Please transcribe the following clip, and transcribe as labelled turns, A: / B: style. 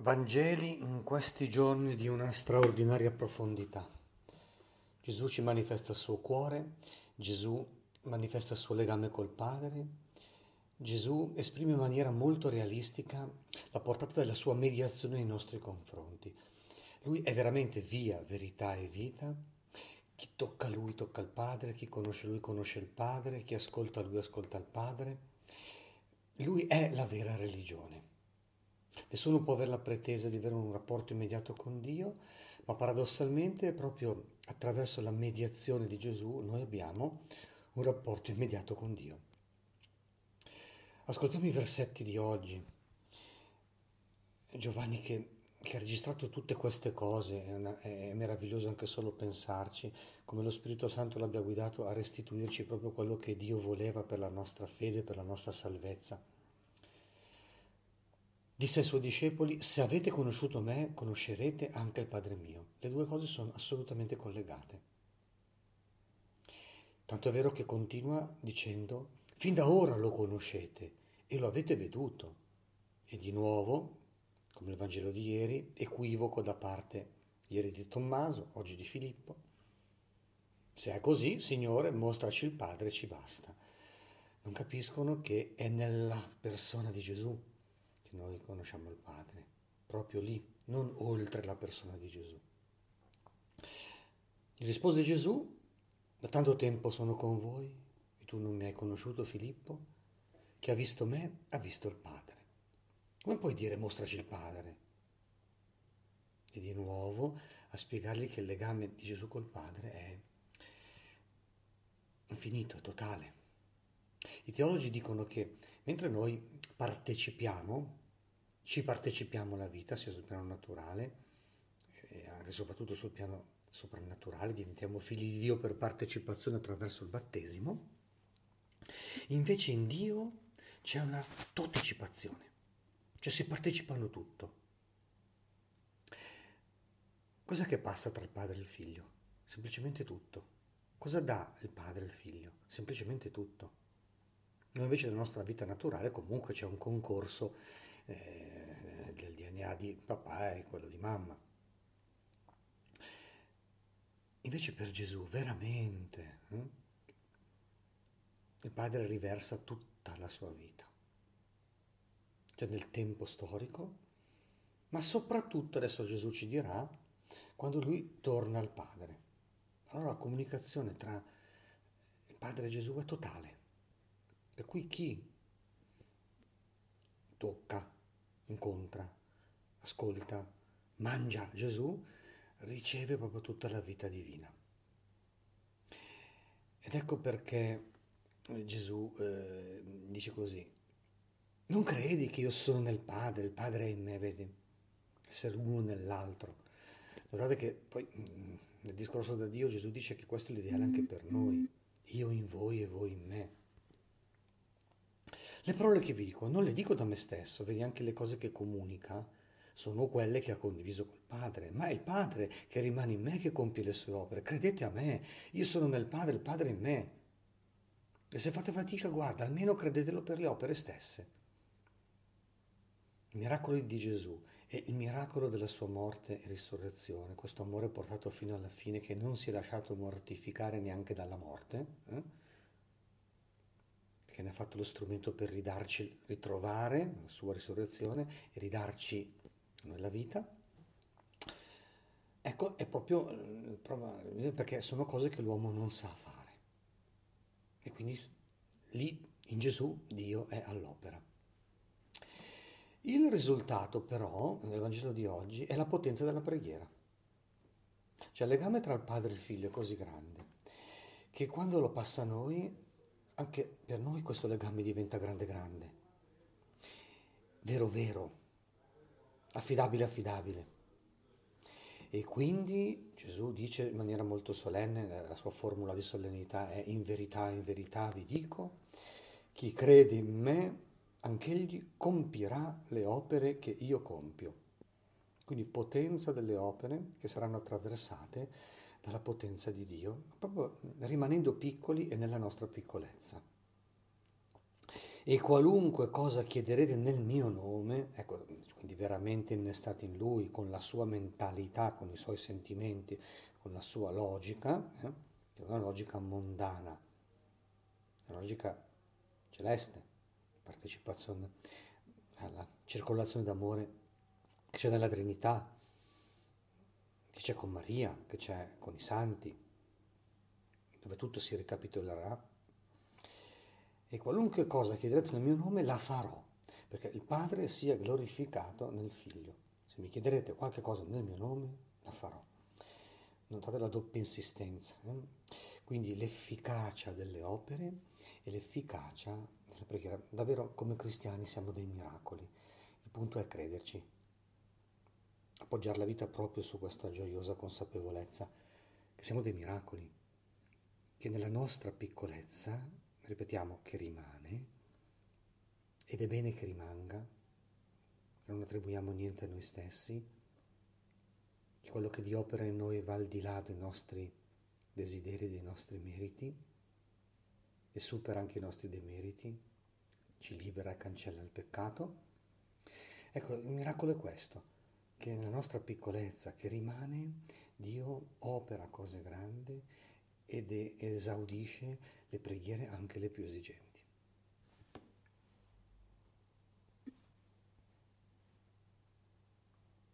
A: Vangeli in questi giorni di una straordinaria profondità. Gesù ci manifesta il suo cuore, Gesù manifesta il suo legame col Padre, Gesù esprime in maniera molto realistica la portata della sua mediazione nei nostri confronti. Lui è veramente via, verità e vita. Chi tocca lui tocca il Padre, chi conosce lui conosce il Padre, chi ascolta lui ascolta il Padre. Lui è la vera religione. Nessuno può avere la pretesa di avere un rapporto immediato con Dio, ma paradossalmente proprio attraverso la mediazione di Gesù noi abbiamo un rapporto immediato con Dio. Ascoltiamo i versetti di oggi. Giovanni che, che ha registrato tutte queste cose, è, una, è meraviglioso anche solo pensarci, come lo Spirito Santo l'abbia guidato a restituirci proprio quello che Dio voleva per la nostra fede, per la nostra salvezza. Disse ai suoi discepoli, se avete conosciuto me, conoscerete anche il Padre mio. Le due cose sono assolutamente collegate. Tanto è vero che continua dicendo, fin da ora lo conoscete e lo avete veduto. E di nuovo, come il Vangelo di ieri, equivoco da parte ieri di Tommaso, oggi di Filippo. Se è così, Signore, mostraci il Padre, ci basta. Non capiscono che è nella persona di Gesù che noi conosciamo il Padre, proprio lì, non oltre la persona di Gesù. Gli rispose Gesù, da tanto tempo sono con voi e tu non mi hai conosciuto Filippo? Chi ha visto me ha visto il Padre. Come puoi dire mostraci il Padre? E di nuovo a spiegargli che il legame di Gesù col Padre è infinito, è totale. I teologi dicono che mentre noi partecipiamo, ci partecipiamo alla vita, sia sul piano naturale, e anche e soprattutto sul piano soprannaturale, diventiamo figli di Dio per partecipazione attraverso il battesimo, invece in Dio c'è una partecipazione, cioè si partecipano tutto. Cos'è che passa tra il padre e il figlio? Semplicemente tutto. Cosa dà il padre al figlio? Semplicemente tutto. Invece nella nostra vita naturale comunque c'è un concorso eh, del DNA di papà e quello di mamma. Invece per Gesù veramente eh, il padre riversa tutta la sua vita, cioè nel tempo storico, ma soprattutto adesso Gesù ci dirà quando lui torna al padre. Allora la comunicazione tra il padre e Gesù è totale. Per cui chi tocca, incontra, ascolta, mangia Gesù, riceve proprio tutta la vita divina. Ed ecco perché Gesù eh, dice così, non credi che io sono nel Padre, il Padre è in me, vedi? Essere uno nell'altro. Notate che poi mm, nel discorso da Dio Gesù dice che questo è l'ideale anche per noi, io in voi e voi in me. Le parole che vi dico non le dico da me stesso, vedi anche le cose che comunica sono quelle che ha condiviso col Padre, ma è il Padre che rimane in me che compie le sue opere. Credete a me, io sono nel Padre, il Padre in me. E se fate fatica, guarda, almeno credetelo per le opere stesse. I miracoli di Gesù e il miracolo della sua morte e risurrezione, questo amore portato fino alla fine che non si è lasciato mortificare neanche dalla morte, eh? Che ne ha fatto lo strumento per ridarci, ritrovare la sua risurrezione e ridarci nella vita. Ecco, è proprio eh, perché sono cose che l'uomo non sa fare. E quindi lì in Gesù Dio è all'opera. Il risultato però nel Vangelo di oggi è la potenza della preghiera. Cioè il legame tra il padre e il figlio è così grande che quando lo passa a noi anche per noi questo legame diventa grande grande, vero vero, affidabile affidabile. E quindi Gesù dice in maniera molto solenne, la sua formula di solennità è in verità, in verità vi dico, chi crede in me, anch'egli compirà le opere che io compio. Quindi potenza delle opere che saranno attraversate dalla potenza di Dio, proprio rimanendo piccoli e nella nostra piccolezza. E qualunque cosa chiederete nel mio nome, ecco, quindi veramente innestati in lui, con la sua mentalità, con i suoi sentimenti, con la sua logica, eh, è una logica mondana, una logica celeste, partecipazione alla circolazione d'amore che c'è nella Trinità, che c'è con Maria, che c'è con i santi, dove tutto si ricapitolerà. E qualunque cosa chiederete nel mio nome la farò, perché il Padre sia glorificato nel Figlio. Se mi chiederete qualche cosa nel mio nome, la farò. Notate la doppia insistenza. Eh? Quindi l'efficacia delle opere e l'efficacia della preghiera. Davvero come cristiani siamo dei miracoli. Il punto è crederci, appoggiare la vita proprio su questa gioiosa consapevolezza che siamo dei miracoli, che nella nostra piccolezza, ripetiamo, che rimane, ed è bene che rimanga, che non attribuiamo niente a noi stessi, che quello che di opera in noi va al di là dei nostri desideri, dei nostri meriti, e supera anche i nostri demeriti, ci libera e cancella il peccato. Ecco, il miracolo è questo che nella nostra piccolezza che rimane Dio opera cose grandi ed esaudisce le preghiere anche le più esigenti.